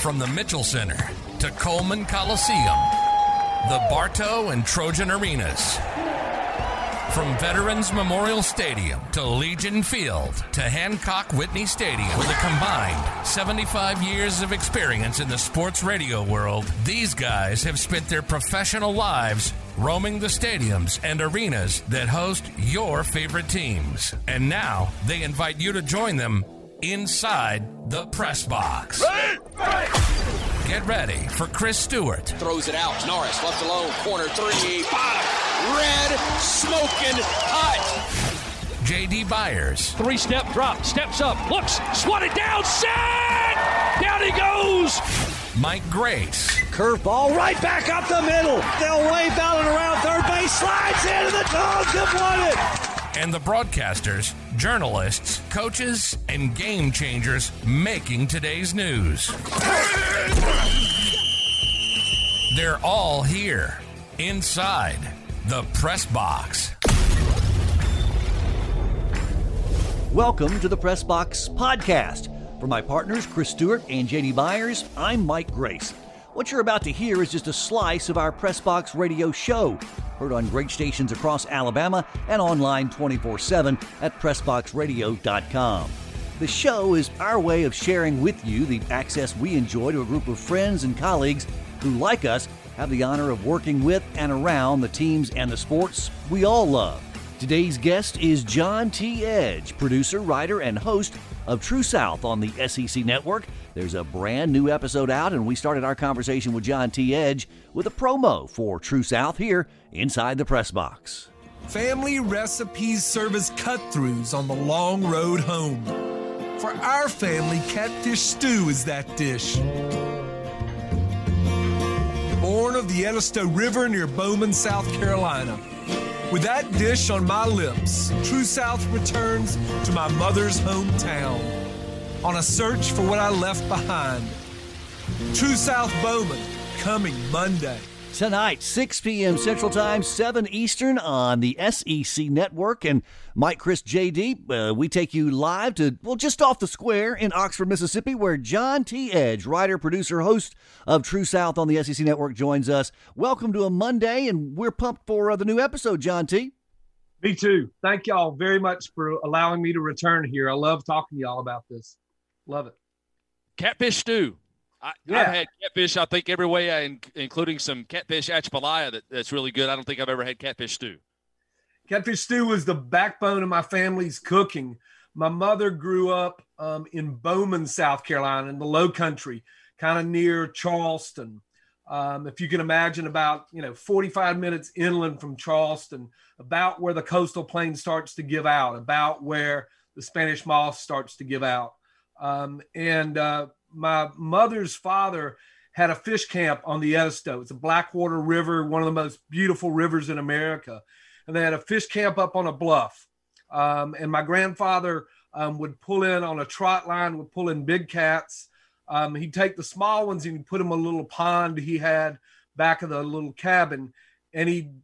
From the Mitchell Center to Coleman Coliseum, the Bartow and Trojan Arenas. From Veterans Memorial Stadium to Legion Field to Hancock Whitney Stadium. With a combined 75 years of experience in the sports radio world, these guys have spent their professional lives roaming the stadiums and arenas that host your favorite teams. And now they invite you to join them inside the press box. Get ready for Chris Stewart, Throws it out. Norris left alone. Corner three. Bottom. Red. Smoking hot. JD Byers, Three step drop, steps up, looks, swatted down, set! Down he goes! Mike Grace, Curveball right back up the middle. They'll wave Allen around third base, slides into the dogs have won it. And the broadcasters, journalists, coaches, and game changers making today's news. They're all here inside the press box. Welcome to the Press Box Podcast. For my partners, Chris Stewart and JD Byers, I'm Mike Grace. What you're about to hear is just a slice of our Press Box radio show, heard on great stations across Alabama and online 24 7 at PressBoxRadio.com. The show is our way of sharing with you the access we enjoy to a group of friends and colleagues who, like us, have the honor of working with and around the teams and the sports we all love. Today's guest is John T. Edge, producer, writer, and host of True South on the SEC Network. There's a brand new episode out, and we started our conversation with John T. Edge with a promo for True South here inside the press box. Family recipes serve as cut throughs on the long road home. For our family, catfish stew is that dish. Born of the Edisto River near Bowman, South Carolina. With that dish on my lips, True South returns to my mother's hometown on a search for what I left behind. True South Bowman, coming Monday. Tonight, 6 p.m. Central Time, 7 Eastern on the SEC Network. And Mike, Chris, JD, uh, we take you live to, well, just off the square in Oxford, Mississippi, where John T. Edge, writer, producer, host of True South on the SEC Network, joins us. Welcome to a Monday, and we're pumped for uh, the new episode, John T. Me too. Thank y'all very much for allowing me to return here. I love talking to y'all about this. Love it. Catfish stew. I, Yeah. I've had catfish, I think, every way, uh, including some catfish achpalaya that, that's really good. I don't think I've ever had catfish stew. Catfish stew was the backbone of my family's cooking. My mother grew up um, in Bowman, South Carolina, in the low country, kind of near Charleston. Um, if you can imagine, about you know 45 minutes inland from Charleston, about where the coastal plain starts to give out, about where the Spanish moss starts to give out. Um, and uh, my mother's father had a fish camp on the Edisto. It's a Blackwater River, one of the most beautiful rivers in America and they had a fish camp up on a bluff. Um, and my grandfather um, would pull in on a trot line, would pull in big cats. Um, he'd take the small ones and he'd put them in a little pond he had back of the little cabin, and he'd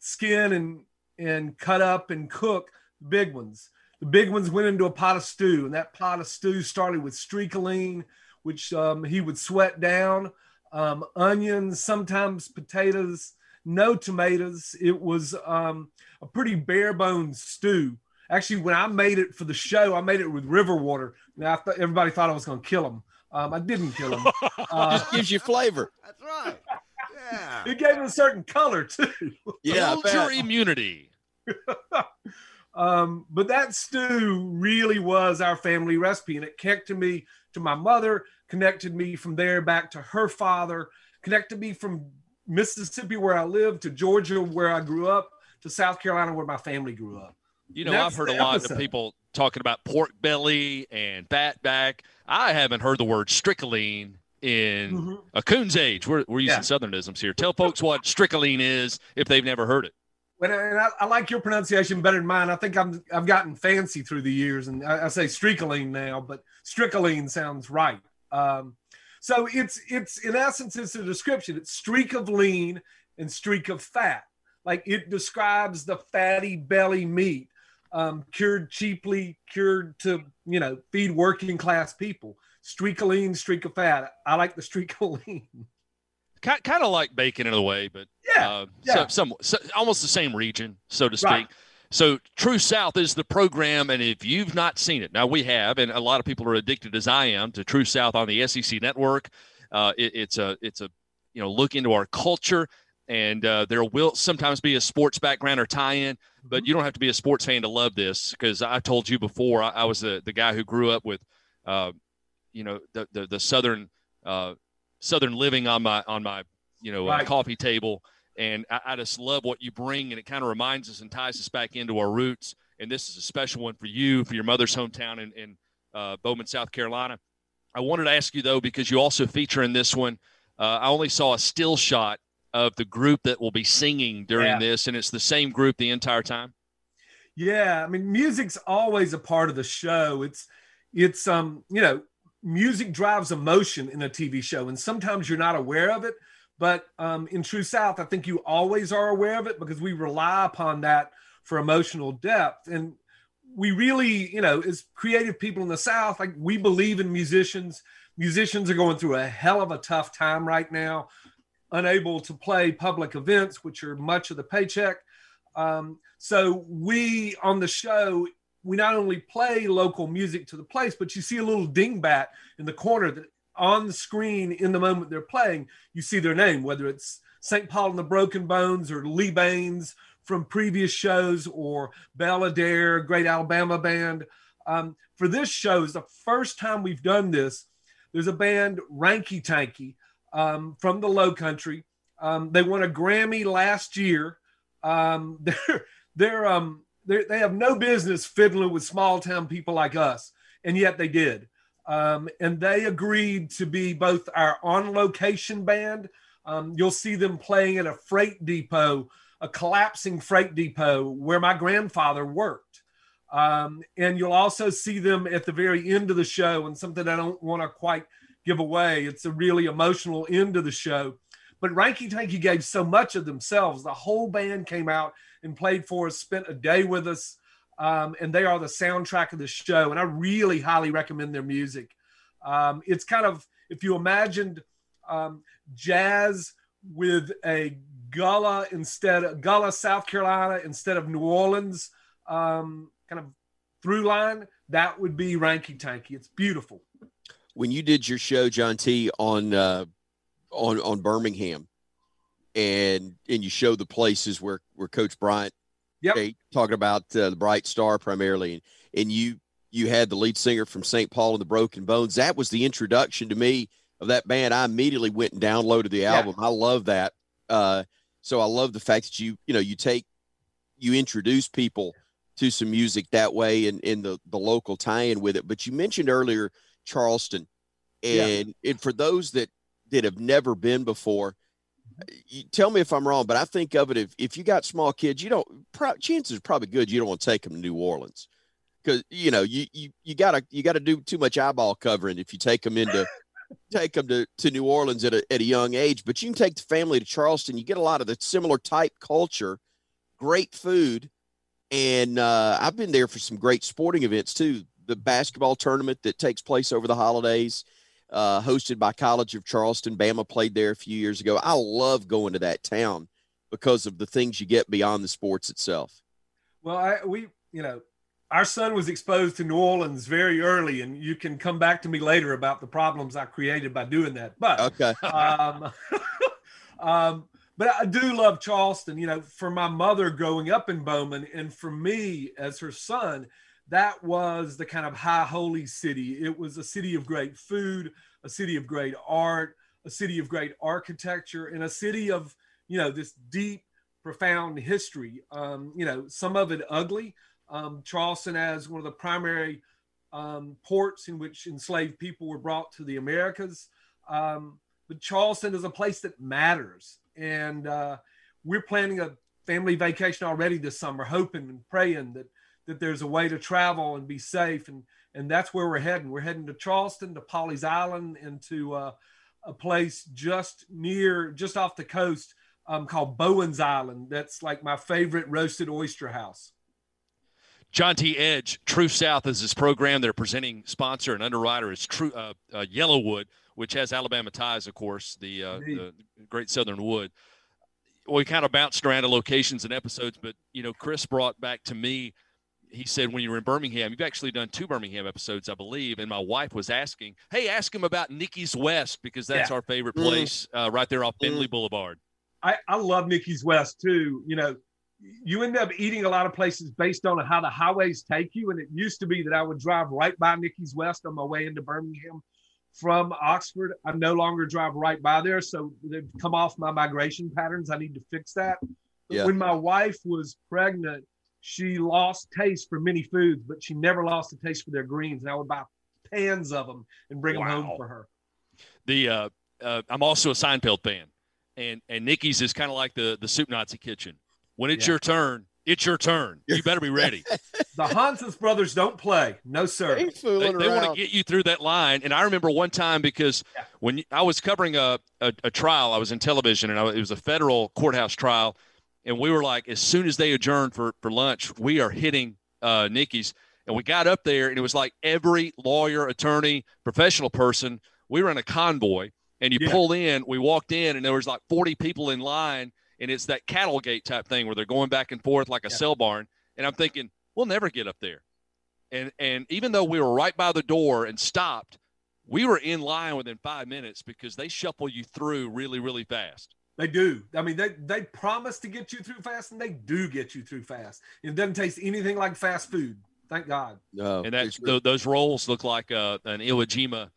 skin and and cut up and cook the big ones. The big ones went into a pot of stew, and that pot of stew started with streakoline, which um, he would sweat down, um, onions, sometimes potatoes, no tomatoes. It was um, a pretty bare bones stew. Actually, when I made it for the show, I made it with river water. Now I thought everybody thought I was going to kill him. Um, I didn't kill him. Uh, Just gives you flavor. That's right. Yeah. it gave him a certain color too. Yeah, I Build your immunity. um, but that stew really was our family recipe, and it connected me to my mother, connected me from there back to her father, connected me from Mississippi where I lived to Georgia where I grew up to South Carolina where my family grew up. You know, I've heard a lot episode. of people talking about pork belly and fat back. I haven't heard the word strickling in Mhm. a coon's age. We're, we're using Yeah. southernisms here. Tell folks what strickling is if they've never heard it. I, and I, I like your pronunciation better than mine. I think I'm I've gotten fancy through the years, and I, I say strickling now, but strickling sounds right. Um, so it's it's in essence it's a description. It's streak of lean and streak of fat. Like it describes the fatty belly meat, um, cured cheaply, cured to you know feed working class people. streak of lean, streak of fat. I like the streak of lean. Kind of like bacon in a way, but Yeah, uh, yeah. So, some so, almost the same region, so to speak. Right. So True South is the program, and if you've not seen it, now we have, and a lot of people are addicted as I am to True South on the SEC network. Uh, it, it's a it's a you know look into our culture, and uh, there will sometimes be a sports background or tie-in, but you don't have to be a sports fan to love this because I told you before I, I was the the guy who grew up with, uh, you know, the the, the southern uh, southern living on my on my you know uh, Right. coffee table and I, I just love what you bring and it kind of reminds us and ties us back into our roots and this is a special one for you for your mother's hometown in, in uh, bowman south carolina i wanted to ask you though because you also feature in this one uh, i only saw a still shot of the group that will be singing during Yeah. this and it's the same group the entire time Yeah, I mean, music's always a part of the show. It's, it's, um, you know, music drives emotion in a TV show, and sometimes you're not aware of it. But um, in True South, I think you always are aware of it because we rely upon that for emotional depth. And we really, you know, as creative people in the South, like we believe in musicians. Musicians are going through a hell of a tough time right now, unable to play public events, which are much of the paycheck. Um, so we on the show, we not only play local music to the place, but you see a little dingbat in the corner that on the screen in the moment they're playing, you see their name, whether it's St. Paul and the Broken Bones or Lee Bains from previous shows or Bella Great Alabama Band. Um, for this show is the first time we've done this. There's a band, Ranky Tanky, um, from the Low Country. Um, they won a Grammy last year. Um, they're they're um they they have no business fiddling with small town people like us, and yet they did. Um, and they agreed to be both our on location band. Um, you'll see them playing at a freight depot, a collapsing freight depot where my grandfather worked. Um, and you'll also see them at the very end of the show, and something I don't want to quite give away. It's a really emotional end of the show. But Ranky Tanky gave so much of themselves. The whole band came out and played for us, spent a day with us, um, and they are the soundtrack of the show. And I really highly recommend their music. Um, it's kind of if you imagined um, jazz with a Gullah instead of Gullah, South Carolina instead of New Orleans, um, kind of through line, that would be Ranky Tanky. It's beautiful. when you did your show, John T, on uh, on on Birmingham, and and you showed the places where where Coach Bryant, Yep. okay, talking about uh, the Bright Star primarily, and, and you you had the lead singer from St. Paul and the Broken Bones. That was the introduction to me of that band. I immediately went and downloaded the Yeah. album. I love that. Uh, so I love the fact that you you know you take you introduce people to some music that way and in the the local tie-in with it. But you mentioned earlier Charleston, Yeah. and and for those that that have never been before, you tell me if I'm wrong, but I think of it if if you got small kids, you don't pro- chances are probably good you don't want to take them to New Orleans because you know you you you gotta you gotta do too much eyeball covering if you take them into take them to, to New Orleans at a, at a young age. But you can take the family to Charleston. You get a lot of the similar type culture, great food, and uh, I've been there for some great sporting events too. The basketball tournament that takes place over the holidays, uh, hosted by College of Charleston. Bama played there a few years ago. I love going to that town because of the things you get beyond the sports itself. Well, I, we, you know, our son was exposed to New Orleans very early, and you can come back to me later about the problems I created by doing that. But Okay. um, um, but I do love Charleston. You know, for my mother growing up in Bowman, and for me as her son, that was the kind of high holy city. It was a city of great food, a city of great art, a city of great architecture, and a city of you know this deep, profound history. Um, you know, some of it ugly. Um, Charleston as one of the primary um, ports in which enslaved people were brought to the Americas. Um, but Charleston is a place that matters. And uh, we're planning a family vacation already this summer, hoping and praying that, that there's a way to travel and be safe. And, and that's where we're heading. We're heading to Charleston, to Folly Island, and to uh, a place just near, just off the coast um, called Bowen's Island. That's like my favorite roasted oyster house. John T. Edge, True South is this program. Their presenting sponsor and underwriter is True uh, uh, YellaWood, which has Alabama ties, of course, the, uh, the Great Southern Wood. We kind of bounced around to locations and episodes, but you know, Chris brought back to me. He said when you were in Birmingham, you've actually done two Birmingham episodes, I believe. And my wife was asking, "Hey, ask him about Niki's West because that's Yeah. our favorite Mm. place uh, right there off Bentley Mm. Boulevard." I, I love Niki's West too. You know, you end up eating a lot of places based on how the highways take you. And it used to be that I would drive right by Niki's West on my way into Birmingham from Oxford. I no longer drive right by there. So they've come off my migration patterns. I need to fix that. Yeah. When my wife was pregnant, she lost taste for many foods, but she never lost a taste for their greens. And I would buy pans of them and bring them home for her. the uh, uh, I'm also a Seinfeld fan, and and Niki's is kind of like the the Soup Nazi kitchen. When it's Yeah. your turn, it's your turn. You better be ready. The Hontzas brothers don't play. No, sir. Ain't they, they want to get you through that line. And I remember one time because Yeah. when I was covering a, a, a trial, I was in television and I, it was a federal courthouse trial. And we were like, as soon as they adjourned for, for lunch, we are hitting uh, Niki's. And we got up there and it was like every lawyer, attorney, professional person, we were in a convoy and you Yeah. pull in, we walked in and there was like 40 people in line. And it's that cattle gate type thing where they're going back and forth like a Yeah. cell barn. And I'm thinking, we'll never get up there and and even though we were right by the door and stopped we were in line within five minutes because they shuffle you through really really fast They do. I mean, they they promise to get you through fast, and they do get you through fast. It doesn't taste anything like fast food. Thank God. No, and that it's really- th- those rolls look like uh, an Iwo Jima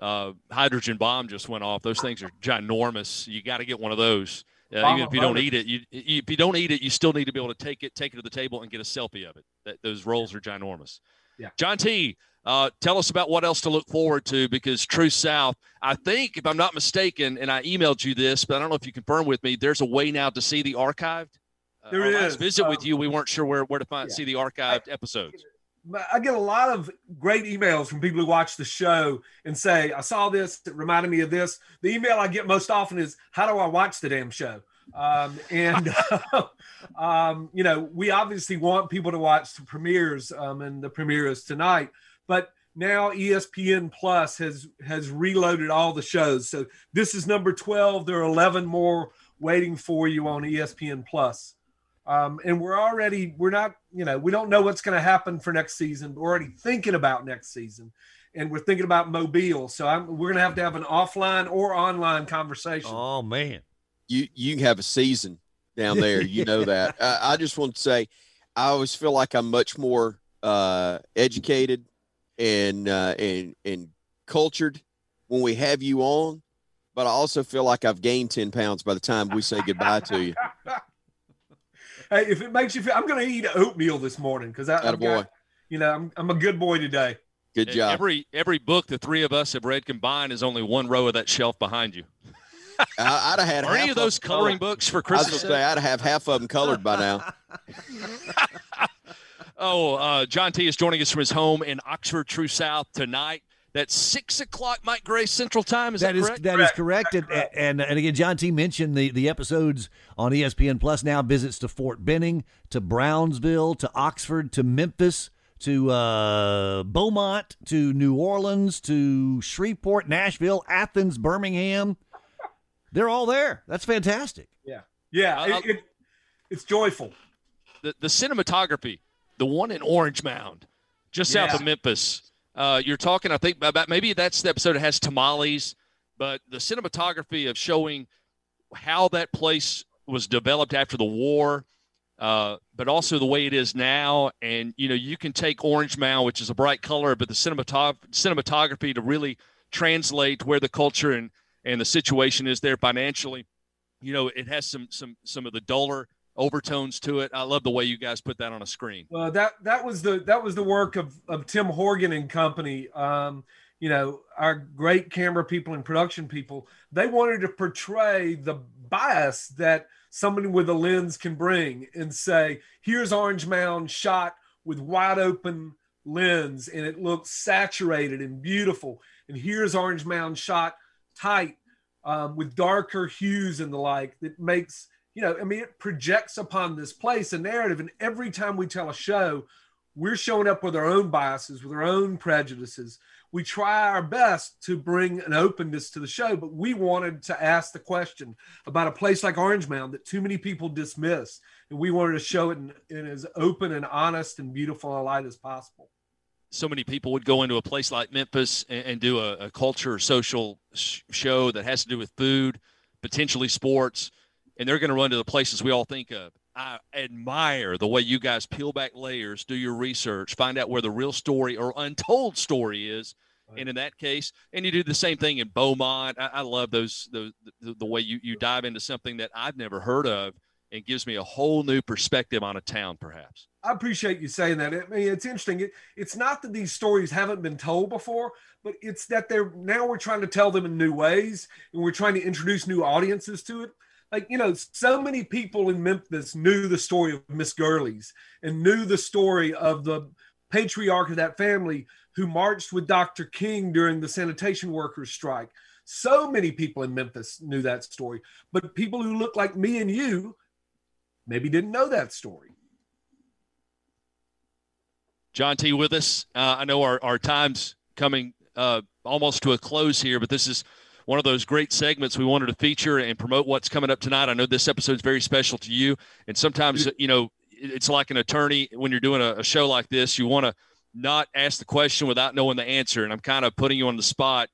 uh, hydrogen bomb just went off those things are ginormous you got to get one of those uh, even if you don't eat it you, you if you don't eat it you still need to be able to take it take it to the table and get a selfie of it that, those rolls are ginormous Yeah. john t uh, tell us about what else to look forward to because True South, I think, if I'm not mistaken, and I emailed you this, but I don't know if you confirm with me, there's a way now to see the archived. Uh, There is. visit with Um, you, we weren't sure where, where to find yeah. see the archived episodes. I get a lot of great emails from people who watch the show and say, "I saw this. It reminded me of this." The email I get most often is, "How do I watch the damn show?" Um, and um, you know, we obviously want people to watch the premieres, um, and the premiere is tonight. But now ESPN Plus has has reloaded all the shows. So this is number twelve. There are eleven more waiting for you on ESPN Plus. Um, and we're already we're not you know we don't know what's going to happen for next season. We're already thinking about next season, and we're thinking about Mobile. So I'm, we're going to have to have an offline or online conversation. Oh man. you you have a season down there. You know that. I, I just want to say, I always feel like I'm much more uh, educated and uh, and and cultured when we have you on. But I also feel like I've gained ten pounds by the time we say goodbye to you. Hey, if it makes you feel, I'm going to eat oatmeal this morning because I, I've Attaboy. got, you know, I'm, I'm a good boy today. Good job. Every every book the three of us have read combined is only one row of that shelf behind you. I, I'd have had Are any of those coloring colored. books for I was Christmas? gonna say I'd have half of them colored by now. Oh, uh, John T is joining us from his home in Oxford, True South tonight. That's six o'clock, Mike Grace Central Time. Is that, That is correct? that is correct. And, and and again, John T mentioned the the episodes on ESPN Plus now visits to Fort Benning, to Brownsville, to Oxford, to Memphis, to uh, Beaumont, to New Orleans, to Shreveport, Nashville, Athens, Birmingham. They're all there. That's fantastic. Yeah, yeah. I- it, it, it's joyful. the, the cinematography, the one in Orange Mound, just south of Memphis. Uh, you're talking, I think, about maybe that's the episode that has tamales, but the cinematography of showing how that place was developed after the war, uh, but also the way it is now. And, you know, you can take Orange Mound, which is a bright color, but the cinematog- cinematography to really translate where the culture and, and the situation is there financially. You know, it has some some some of the duller overtones to it. I love the way you guys put that on a screen. Well, that that was the that was the work of of Tim Horgan and company. Um, you know, our great camera people and production people. They wanted to portray the bias that somebody with a lens can bring, and say, "Here's Orange Mound shot with wide open lens, and it looks saturated and beautiful. And here's Orange Mound shot tight um, with darker hues and the like that makes." You know, I mean, it projects upon this place a narrative. And every time we tell a show, we're showing up with our own biases, with our own prejudices. We try our best to bring an openness to the show, but we wanted to ask the question about a place like Orange Mound that too many people dismiss. And we wanted to show it in, in as open and honest and beautiful a light as possible so many people would go into a place like Memphis and, and do a, a, culture or social sh- show that has to do with food, potentially sports, and they're going to run to the places we all think of. I admire the way you guys peel back layers, do your research, find out where the real story or untold story is. Right. And in that case, and you do the same thing in Beaumont. I, I love those, those the, the way you, you dive into something that I've never heard of and gives me a whole new perspective on a town, perhaps. I appreciate you saying that. I mean, it's interesting. It, it's not that these stories haven't been told before, but it's that they're now we're trying to tell them in new ways and we're trying to introduce new audiences to it. Like, you know, so many people in Memphis knew the story of Miss Girlee's and knew the story of the patriarch of that family who marched with Dr. King during the sanitation workers strike. So many people in Memphis knew that story, but people who look like me and you maybe didn't know that story. John T. with us. Uh, I know our, our time's coming uh, almost to a close here, but this is one of those great segments we wanted to feature and promote what's coming up tonight. I know this episode is very special to you, and sometimes you know it's like an attorney when you're doing a, a show like this. You want to not ask the question without knowing the answer, and I'm kind of putting you on the spot.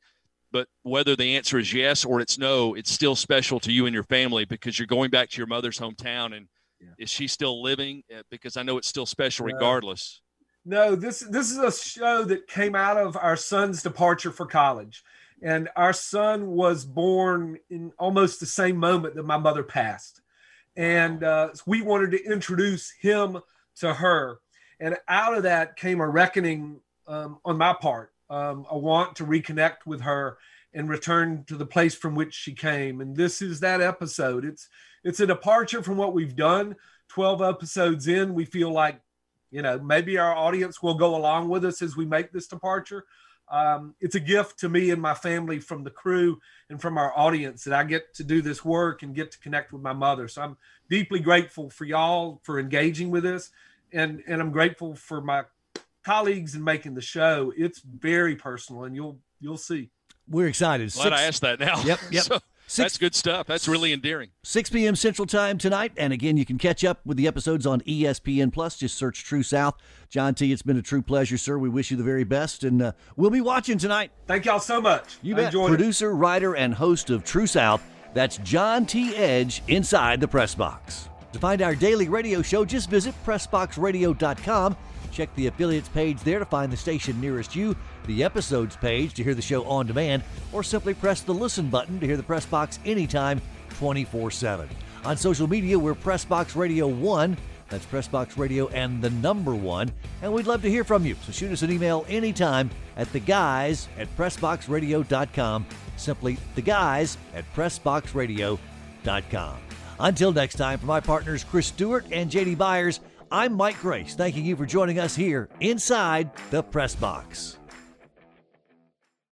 But whether the answer is yes or it's no, it's still special to you and your family because you're going back to your mother's hometown. And yeah. is she still living? Uh, because I know it's still special regardless. No, this this is a show that came out of our son's departure for college. And our son was born in almost the same moment that my mother passed. And uh, we wanted to introduce him to her. And out of that came a reckoning um, on my part, um, a want to reconnect with her and return to the place from which she came. And this is that episode. It's it's a departure from what we've done. 12 episodes in, we feel like you know maybe our audience will go along with us as we make this departure um, it's a gift to me and my family from the crew and from our audience that i get to do this work and get to connect with my mother. So i'm deeply grateful for y'all for engaging with us and and i'm grateful for my colleagues in making the show. It's very personal and you'll you'll see. We're excited. Glad Six, i asked that now. Yep yep. So, Six, That's good stuff. That's really endearing. 6 p.m. Central Time tonight. And again, you can catch up with the episodes on ESPN Plus. Just search True South. John T., it's been a true pleasure, sir. We wish you the very best. And uh, we'll be watching tonight. Thank y'all so much. You bet. Producer, it. writer, and host of True South. That's John T. Edge inside the press box. To find our daily radio show, just visit PressBoxRadio.com. Check the affiliates page there to find the station nearest you the episodes page to hear the show on demand, or simply press the listen button to hear the press box anytime 24 7. On social media, we're Pressbox Radio 1. That's Pressbox Radio and the number one. And we'd love to hear from you. So shoot us an email anytime at the guys at PressBoxRadio.com. Simply the guys at PressBoxRadio.com. Until next time, for my partners Chris Stewart and JD Byers, I'm Mike Grace, thanking you for joining us here inside the Press Box.